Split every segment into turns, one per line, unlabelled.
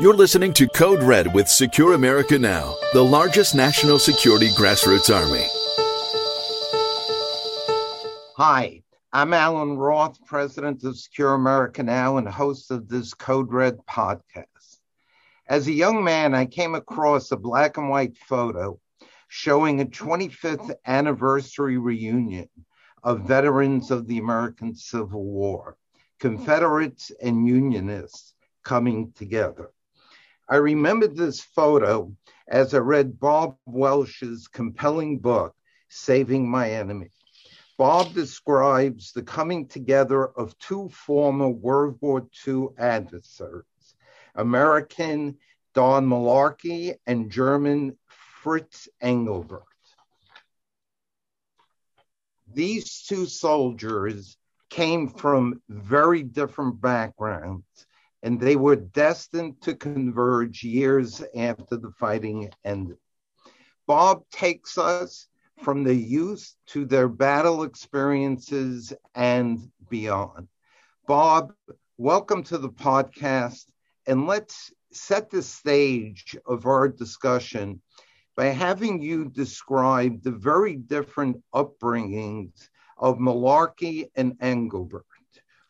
You're listening to Code Red with Secure America Now, the largest national security grassroots army.
Hi, I'm Alan Roth, president of Secure America Now and host of this Code Red podcast. As a young man, I came across a black and white photo showing a 25th anniversary reunion of veterans of the American Civil War, Confederates and Unionists coming together. I remembered this photo as I read Bob Welch's compelling book, Saving My Enemy. Bob describes the coming together of two former World War II adversaries, American Don Malarkey and German Fritz Engelbert. These two soldiers came from very different backgrounds and they were destined to converge years after the fighting ended. Bob takes us from the youth to their battle experiences and beyond. Bob, welcome to the podcast, and let's set the stage of our discussion by having you describe the very different upbringings of Malarkey and Engelbert.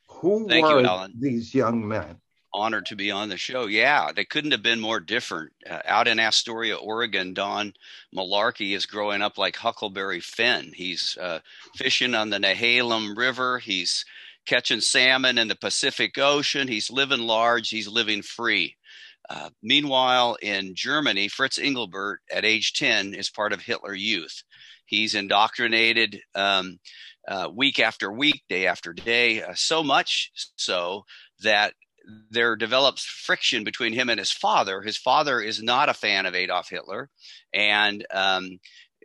Who
Thank
were
you,
these young men?
Honored to be on the show. Yeah, they couldn't have been more different. Uh, out in Astoria, Oregon, Don Malarkey is growing up like Huckleberry Finn. He's uh, fishing on the Nehalem River. He's catching salmon in the Pacific Ocean. He's living large. He's living free. Uh, meanwhile, in Germany, Fritz Engelbert, at age 10, is part of Hitler Youth. He's indoctrinated um, uh, week after week, day after day, uh, so much so that there develops friction between him and his father. His father is not a fan of Adolf Hitler, and um,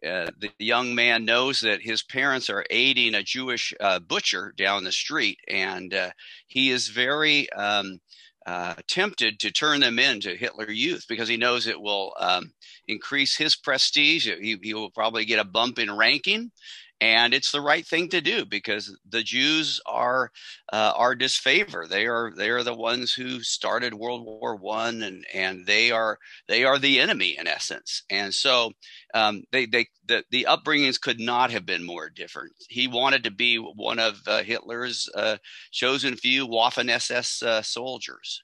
uh, the young man knows that his parents are aiding a Jewish uh, butcher down the street, and uh, he is very um, uh, tempted to turn them into Hitler Youth because he knows it will um, increase his prestige. He, he, will probably get a bump in ranking, and it's the right thing to do because the Jews are uh, are disfavor. They are they are the ones who started World War One, and and they are they are the enemy in essence. And so um, they they the the upbringings could not have been more different. He wanted to be one of uh, Hitler's uh, chosen few Waffen SS uh, soldiers,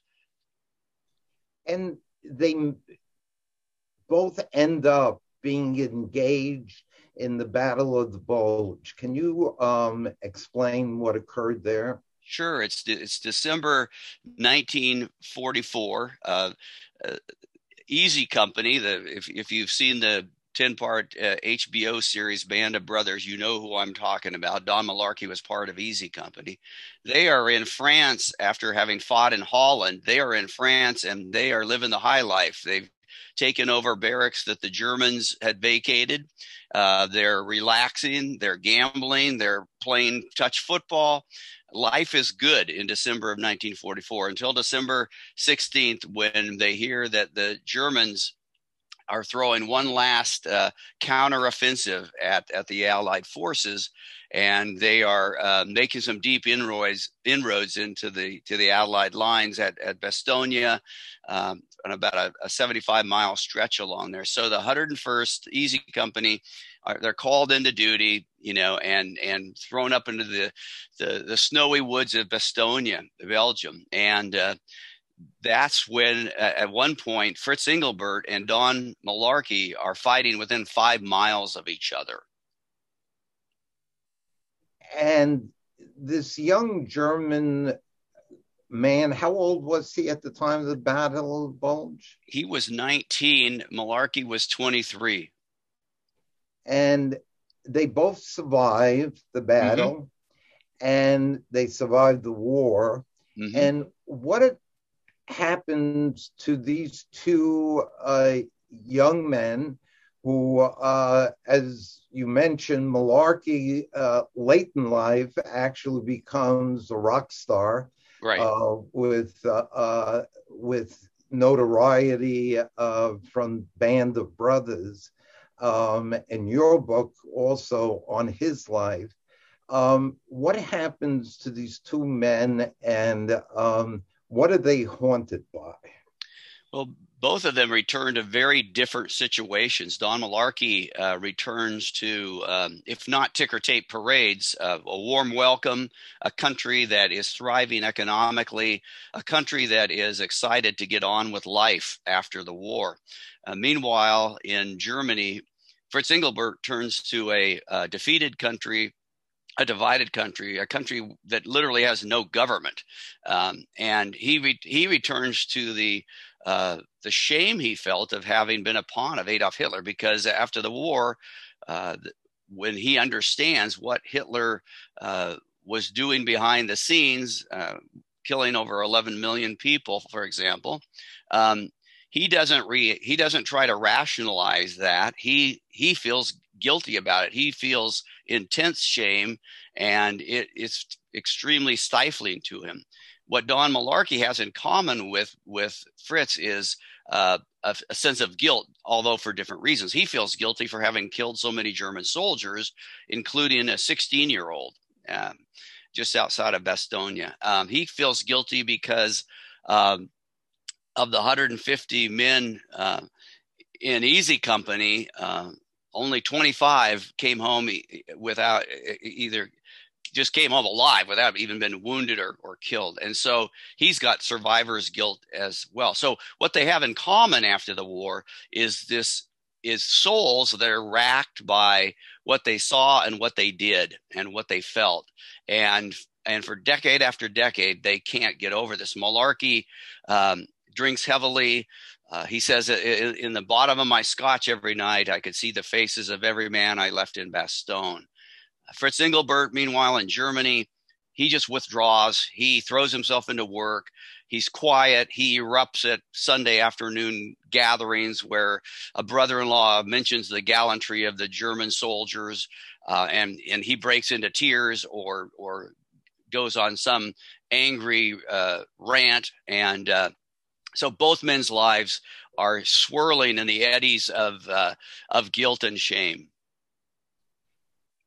and they both end up being engaged in the Battle of the Bulge. Can you um, explain what occurred there?
Sure. It's it's December 1944. Uh, uh, Easy Company. The if if you've seen the 10 part uh, HBO series Band of Brothers, you know who I'm talking about. Don Malarkey was part of Easy Company. They are in France after having fought in Holland. They are in France and they are living the high life. They've taken over barracks that the Germans had vacated. Uh, they're relaxing, they're gambling, they're playing touch football. Life is good in December of 1944 until December 16th when they hear that the Germans are throwing one last uh, counteroffensive at, at the Allied forces, and they are uh, making some deep inroads inroads into the to the Allied lines at at Bastogne, um, on about a, a 75 mile stretch along there. So the 101st Easy Company, are, they're called into duty, you know, and and thrown up into the the, the snowy woods of Bastogne, Belgium, and uh, that's when at one point Fritz Engelbert and Don Malarkey are fighting within five miles of each other.
And this young German man, how old was he at the time of the Battle of Bulge?
He was 19. Malarkey was 23.
And they both survived the battle mm-hmm. and they survived the war. Mm-hmm. And what it happened to these two uh, young men who, uh, as you mentioned, Malarkey uh, late in life actually becomes a rock star,
right?
Uh, with uh, uh, with notoriety from Band of Brothers, um, and your book also on his life. Um, what happens to these two men, and um, what are they haunted by?
Well, both of them return to very different situations. Don Malarkey uh, returns to, um, if not ticker tape parades, uh, a warm welcome, a country that is thriving economically, a country that is excited to get on with life after the war. Uh, meanwhile, in Germany, Fritz Engelbert turns to a uh, defeated country a divided country, a country that literally has no government, um, and he re- he returns to the uh, the shame he felt of having been a pawn of Adolf Hitler, because after the war, uh, when he understands what Hitler uh, was doing behind the scenes, uh, killing over 11 million people, for example, um, he doesn't re- he doesn't try to rationalize that. He he feels guilty about it. He feels intense shame, and it, it's extremely stifling to him what Don Malarkey has in common with with Fritz is uh, a, a, sense of guilt, although for different reasons. He feels guilty for having killed so many German soldiers, including a 16 year old um, just outside of Bastogne. Um, he feels guilty because um, of the 150 men uh, in Easy Company. Uh, only 25 came home without either just came home alive without even been wounded or, or killed. And so he's got survivor's guilt as well. So what they have in common after the war is this is souls that are racked by what they saw and what they did and what they felt. And and for decade after decade, they can't get over this. Malarkey um, drinks heavily. Uh, he says, in, in the bottom of my scotch every night, I could see the faces of every man I left in Bastogne. Fritz Engelbert, meanwhile, in Germany, he just withdraws. He throws himself into work. He's quiet. He erupts at Sunday afternoon gatherings where a brother in law mentions the gallantry of the German soldiers, uh, and, and he breaks into tears or, or goes on some angry uh, rant. And uh, so both men's lives are swirling in the eddies of, uh, of guilt and shame.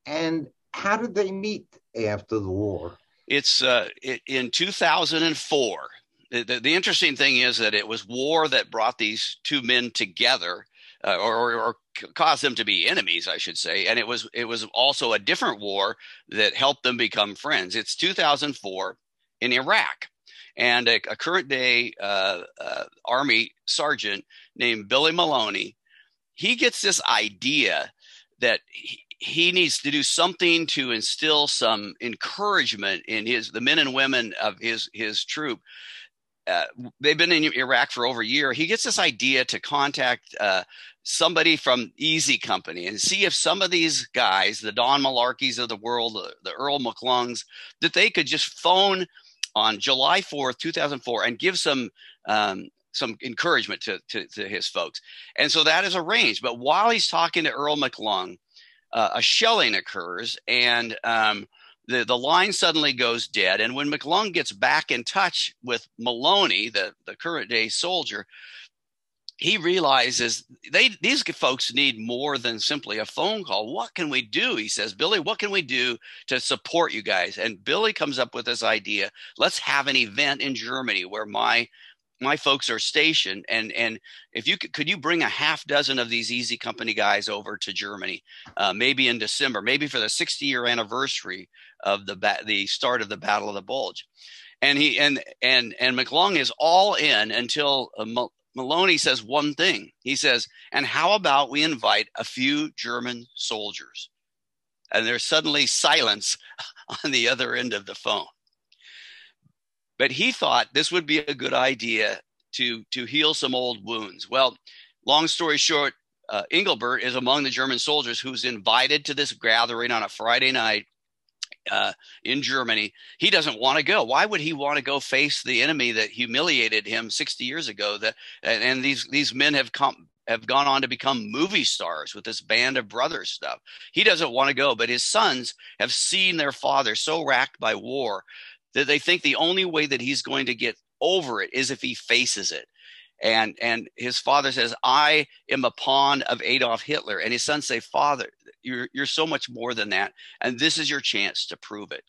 And how did they meet after the war?
It's uh, it, in 2004. The, the, the, interesting thing is that it was war that brought these two men together, uh, or, or, or, caused them to be enemies, I should say. And it was it was also a different war that helped them become friends. It's 2004 in Iraq, and a, a current day uh, uh, Army sergeant named Billy Maloney, he gets this idea that he, he needs to do something to instill some encouragement in his the men and women of his his troop. Uh, they've been in Iraq for over a year. He gets this idea to contact uh, somebody from Easy Company and see if some of these guys, the Don Malarkeys of the world, the, the Earl McClungs, that they could just phone on July 4th, 2004, and give some um, some encouragement to, to, to, his folks. And so that is arranged. But while he's talking to Earl McClung, uh, a shelling occurs and um, the, the line suddenly goes dead. And when McClung gets back in touch with Maloney, the, the current day soldier, he realizes they these folks need more than simply a phone call. What can we do? He says, Billy, what can we do to support you guys? And Billy comes up with this idea. Let's have an event in Germany where my my folks are stationed and and if you could could you bring a half dozen of these easy company guys over to germany uh, maybe in december maybe for the 60 year anniversary of the ba- the start of the battle of the bulge and he and and and mcclung is all in until uh, maloney says one thing. He says and how about we invite a few german soldiers? And there's suddenly silence on the other end of the phone. But he thought this would be a good idea to to heal some old wounds. Well, long story short, uh, Engelbert is among the German soldiers who's invited to this gathering on a Friday night uh, in Germany. He doesn't want to go. Why would he want to go face the enemy that humiliated him 60 years ago? That and, and these these men have come have gone on to become movie stars with this band of brothers stuff. He doesn't want to go, but his sons have seen their father so racked by war that they think the only way that he's going to get over it is if he faces it. And and his father says, "I am a pawn of Adolf Hitler," and his sons say, "Father, you're you're so much more than that, and this is your chance to prove it."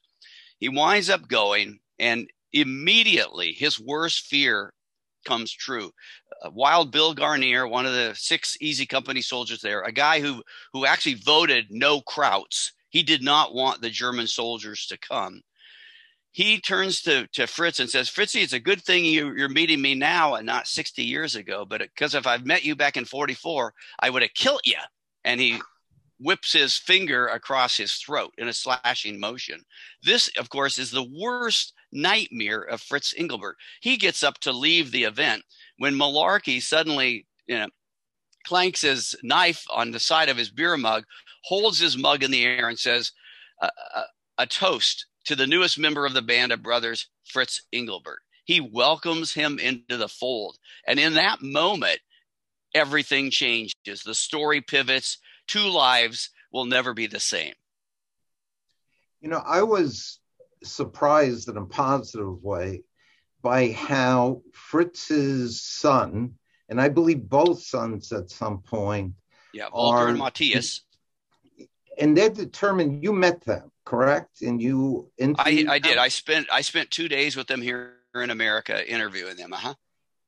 He winds up going, and immediately his worst fear comes true. Uh, Wild Bill Guarnere one of the six Easy Company soldiers there, a guy who who actually voted no Krauts. He did not want the German soldiers to come. He turns to, to Fritz and says, Fritzy, it's a good thing you, you're meeting me now and not 60 years ago, but because if I've met you back in 44, I would have killed you. And he whips his finger across his throat in a slashing motion. This, of course, is the worst nightmare of Fritz Engelbert. He gets up to leave the event when Malarkey suddenly, you know, clanks his knife on the side of his beer mug, holds his mug in the air, and says, a, a toast to the newest member of the band of brothers, Fritz Engelbert. He welcomes him into the fold. And in that moment, everything changes. The story pivots. Two lives will never be the same.
You know, I was surprised in a positive way by how Fritz's son, and I believe both sons at some point,
yeah, Walter are, and Matthias,
and they're determined. You met them, correct? And you,
I, I did. I spent I spent two days with them here in America interviewing them. Uh-huh.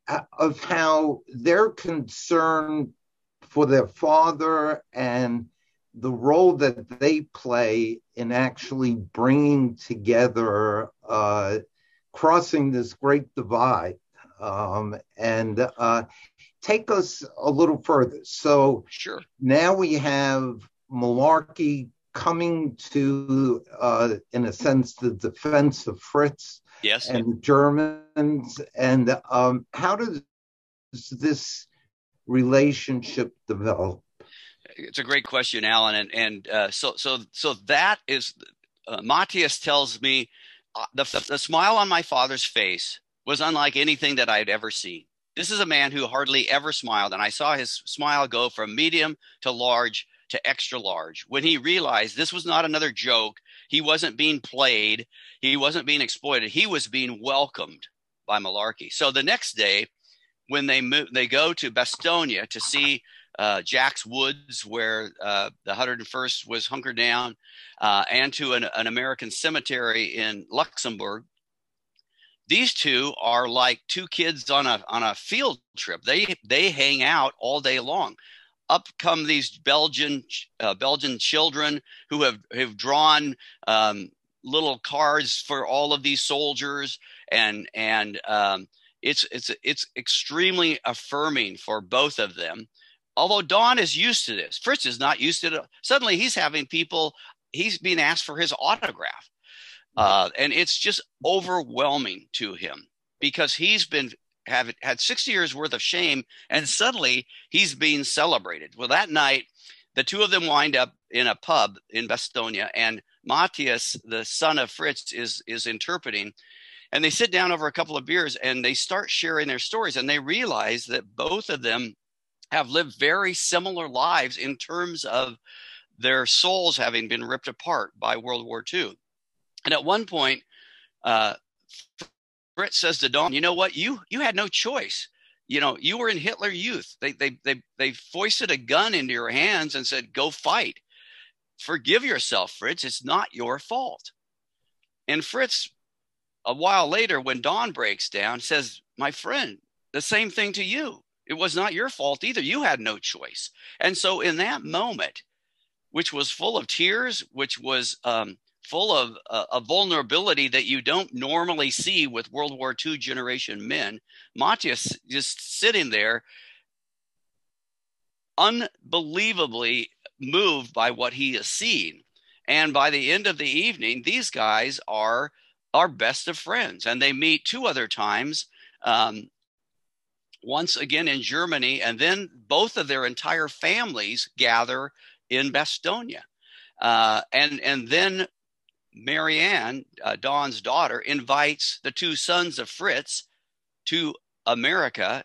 Uh, of how their concern for their father and the role that they play in actually bringing together, uh, crossing this great divide, um, and uh, take us a little further. So,
sure.
Now we have Malarkey coming to, uh, in a sense, the defense of Fritz.
Yes.
And Germans, and um, how does this relationship develop?
it's a great question, Alan. And and uh, so so so that is uh, Matthias tells me uh, the the smile on my father's face was unlike anything that I had ever seen. This is a man who hardly ever smiled, and I saw his smile go from medium to large to extra large when he realized this was not another joke. He wasn't being played. He wasn't being exploited. He was being welcomed by Malarkey. So the next day, when they move, they go to Bastogne to see uh, Jack's Woods, where uh, the 101st was hunkered down, uh, and to an, an, American cemetery in Luxembourg. These two are like two kids on a on a field trip. They they hang out all day long. Up come these Belgian uh, Belgian children who have have drawn um, little cards for all of these soldiers, and and um, it's it's it's extremely affirming for both of them Although Don is used to this, Fritz is not used to it. Suddenly he's having people, he's being asked for his autograph. Uh, and it's just overwhelming to him because he's been have had 60 years worth of shame and suddenly he's being celebrated. Well, that night, the two of them wind up in a pub in Bastogne and Matthias, the son of Fritz, is is interpreting. And they sit down over a couple of beers and they start sharing their stories and they realize that both of them have lived very similar lives in terms of their souls having been ripped apart by World War II. And at one point, uh, Fritz says to Don, "You know what? You you had no choice. You know, you were in Hitler Youth. They they they they foisted a gun into your hands and said, "Go fight. Forgive yourself, Fritz. It's not your fault." And Fritz, a while later, when Don breaks down, says, "My friend, the same thing to you. It was not your fault either. You had no choice. And so, in that moment, which was full of tears, which was um, full of a vulnerability that you don't normally see with World War II generation men, Matthias just sitting there, unbelievably moved by what he has seen. And by the end of the evening, these guys are our best of friends, and they meet two other times um, once again in Germany, and then both of their entire families gather in Bastogne. Uh, and, and then Marianne, uh, Don's daughter, invites the two sons of Fritz to America,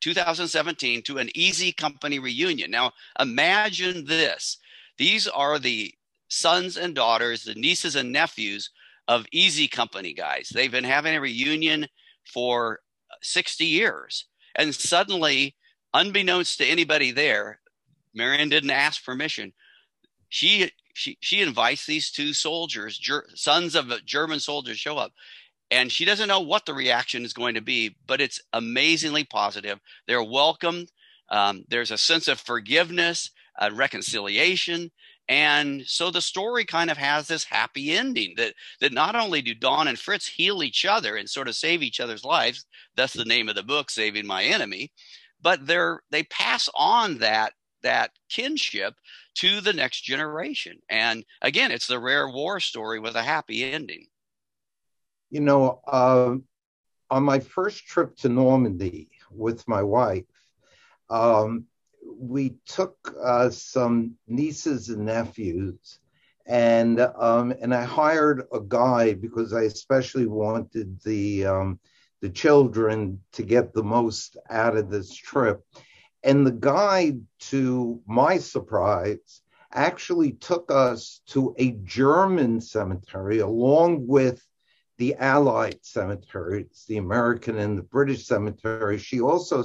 2017, to an Easy Company reunion. Now, imagine this these are the sons and daughters, the nieces and nephews of Easy Company guys. They've been having a reunion for 60 years. And suddenly, unbeknownst to anybody there, Marion didn't ask permission. She she she invites these two soldiers, ger- sons of German soldiers, show up, and she doesn't know what the reaction is going to be, but it's amazingly positive. They're welcomed. Um, there's a sense of forgiveness, uh, reconciliation, and so the story kind of has this happy ending that that not only do Don and Fritz heal each other and sort of save each other's lives, that's the name of the book, Saving My Enemy, but they're they pass on that that kinship to the next generation. And again, it's the rare war story with a happy ending.
You know, uh, on my first trip to Normandy with my wife, um, we took uh, some nieces and nephews, and um, and I hired a guide because I especially wanted the um, the children to get the most out of this trip. And the guide, to my surprise, actually took us to a German cemetery along with the Allied cemeteries, the American and the British cemetery. She also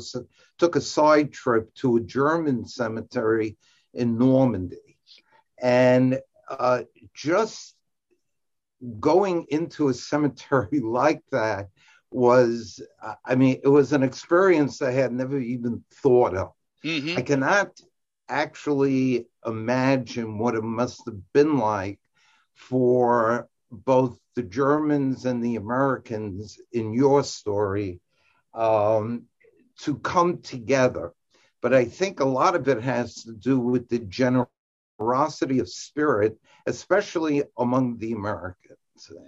took a side trip to a German cemetery in Normandy. And uh, just going into a cemetery like that was, I mean, it was an experience I had never even thought of. Mm-hmm. I cannot actually imagine what it must have been like for both the Germans and the Americans in your story um, to come together. But I think a lot of it has to do with the generosity of spirit, especially among the Americans.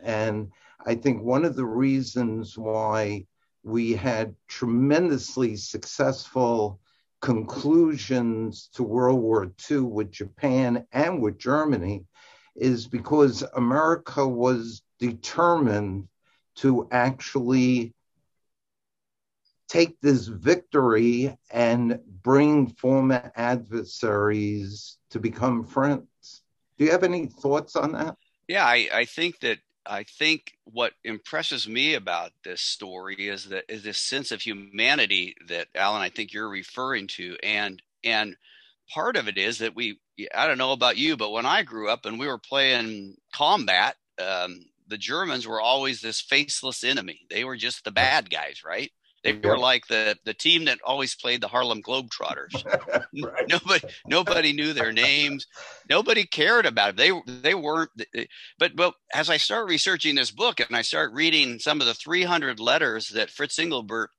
And I think one of the reasons why we had tremendously successful conclusions to World War II with Japan and with Germany is because America was determined to actually take this victory and bring former adversaries to become friends. Do you have any thoughts on that?
Yeah, I, I think that I think what impresses me about this story is that is this sense of humanity that Alan, I think you're referring to, and and part of it is that we I don't know about you, but when I grew up and we were playing combat, um, the Germans were always this faceless enemy. They were just the bad guys, right? They were like the the team that always played the Harlem Globetrotters. right. Nobody nobody knew their names. Nobody cared about it. They they weren't. But but as I start researching this book and I start reading some of the 300 letters that Fritz Engelbert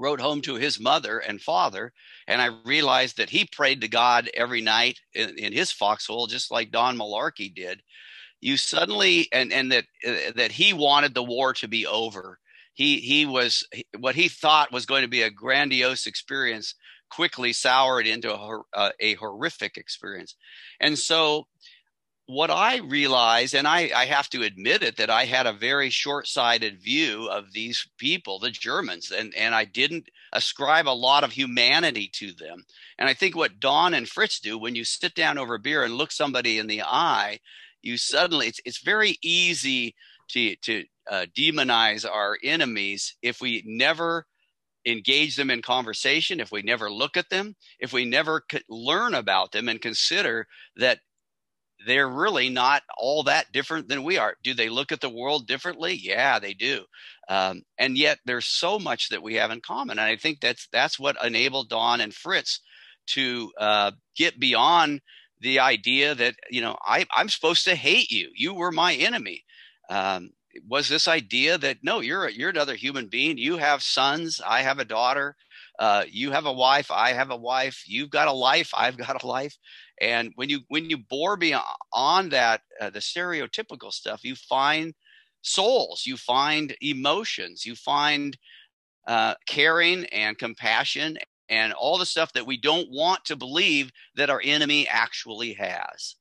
wrote home to his mother and father, and I realized that he prayed to God every night in, in his foxhole, just like Don Malarkey did. You suddenly and and that uh, that he wanted the war to be over he he was what he thought was going to be a grandiose experience quickly soured into a, uh, a horrific experience. And so what i realized and I, I have to admit it that i had a very short-sighted view of these people the germans and, and i didn't ascribe a lot of humanity to them. And i think what don and fritz do when you sit down over beer and look somebody in the eye you suddenly it's, it's very easy to to uh, demonize our enemies if we never engage them in conversation, if we never look at them, if we never learn about them and consider that they're really not all that different than we are. Do they look at the world differently? Yeah, they do. Um, and yet there's so much that we have in common. And I think that's that's what enabled Don and Fritz to uh, get beyond the idea that you know I, I'm supposed to hate you. You were my enemy. Um, was this idea that no, you're a, you're another human being. You have sons. I have a daughter. Uh, you have a wife. I have a wife. You've got a life. I've got a life. And when you when you bore beyond that, uh, the stereotypical stuff, you find souls. You find emotions. You find uh, caring and compassion and all the stuff that we don't want to believe that our enemy actually has.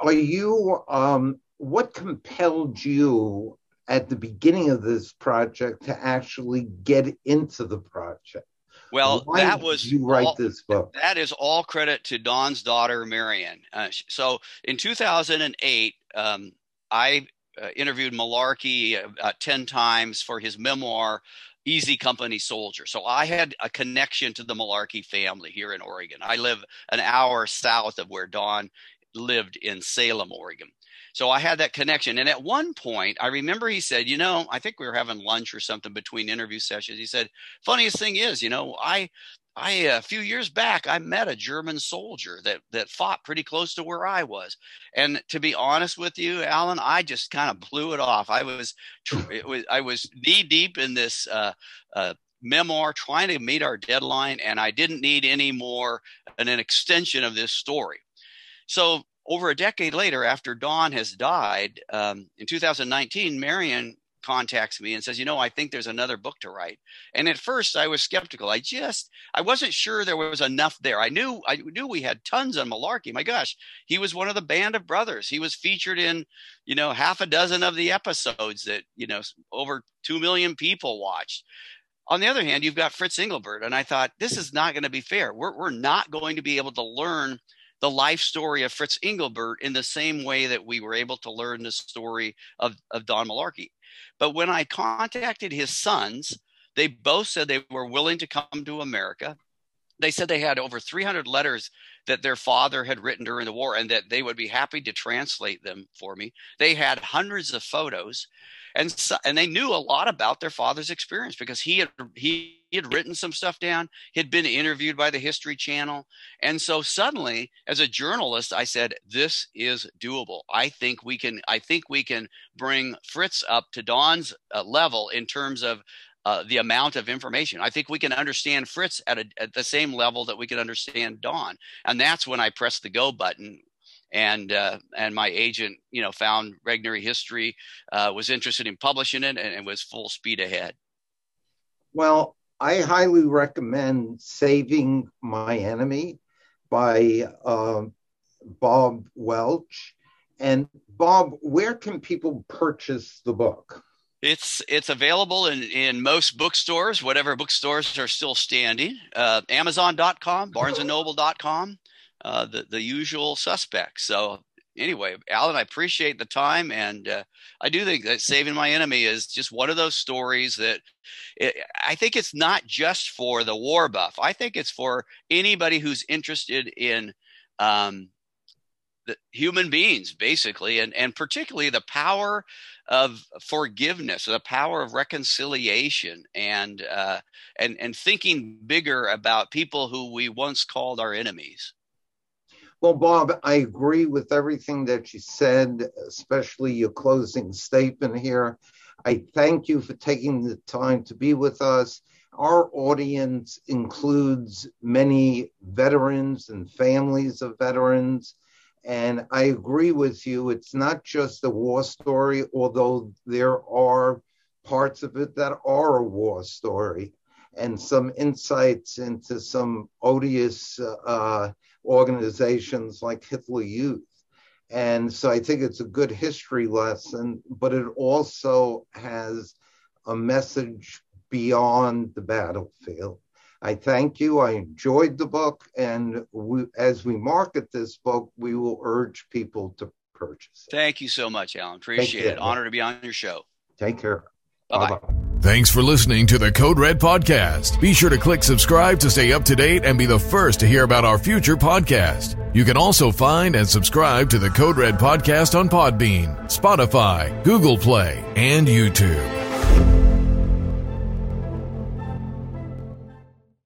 Are you um, what compelled you at the beginning of this project to actually get into the project?
Well, Why that was
you write all, this book.
That is all credit to Don's daughter, Marion. Uh, so in 2008, um, I uh, interviewed Malarkey uh, 10 times for his memoir, Easy Company Soldier. So I had a connection to the Malarkey family here in Oregon. I live an hour south of where Don lived in Salem, Oregon. So I had that connection. And at one point, I remember he said, you know, I think we were having lunch or something between interview sessions. He said, funniest thing is, you know, I I a few years back I met a German soldier that that fought pretty close to where I was, and to be honest with you, Alan, I just kind of blew it off. I was it was I was knee deep in this uh, uh, memoir, trying to meet our deadline, and I didn't need any more an extension of this story. So over a decade later, after Don has died, um, in 2019, Marion contacts me and says, "You know, I think there's another book to write." And at first, I was skeptical. I just I wasn't sure there was enough there. I knew I knew we had tons on Malarkey. My gosh, he was one of the band of brothers. He was featured in, you know, half a dozen of the episodes that you know over two million people watched. On the other hand, you've got Fritz Engelbert, and I thought this is not going to be fair. We're we're not going to be able to learn the life story of Fritz Engelbert in the same way that we were able to learn the story of, of Don Malarkey. But when I contacted his sons, they both said they were willing to come to America. They said they had over 300 letters that their father had written during the war and that they would be happy to translate them for me. They had hundreds of photos and so, and they knew a lot about their father's experience because he had he, he had written some stuff down. He'd been interviewed by the History Channel, and so suddenly, as a journalist, I said, "This is doable. I think we can. I think we can bring Fritz up to Don's uh, level in terms of." Uh, the amount of information. I think we can understand Fritz at, a, at the same level that we can understand Don. And that's when I pressed the go button and uh, and my agent, you know, found Regnery History, uh, was interested in publishing it, and, and, was full speed ahead.
Well, I highly recommend "Saving My Enemy" by uh, Bob Welch. And Bob, where can people purchase the book?
It's it's available in, in most bookstores, whatever bookstores are still standing. Uh, Amazon.com, BarnesandNoble.com uh, the the usual suspects. So anyway, Alan, I appreciate the time, and uh, I do think that saving my enemy is just one of those stories that it, I think it's not just for the war buff. I think it's for anybody who's interested in um, human beings, basically, and and particularly the power of forgiveness, the power of reconciliation, and uh, and and thinking bigger about people who we once called our enemies.
Well, Bob, I agree with everything that you said, especially your closing statement here. I thank you for taking the time to be with us. Our audience includes many veterans and families of veterans. And I agree with you. It's not just a war story, although there are parts of it that are a war story and some insights into some odious uh, organizations like Hitler Youth. And so I think it's a good history lesson, but it also has a message beyond the battlefield. I thank you. I enjoyed the book. And we, as we market this book, we will urge people to purchase
it. Thank you so much, Alan. Appreciate it. Honor to be on your show.
Take care.
Bye bye.
Thanks for listening to the Code Red Podcast. Be sure to click subscribe to stay up to date and be the first to hear about our future podcast. You can also find and subscribe to the Code Red Podcast on Podbean, Spotify, Google Play, and YouTube.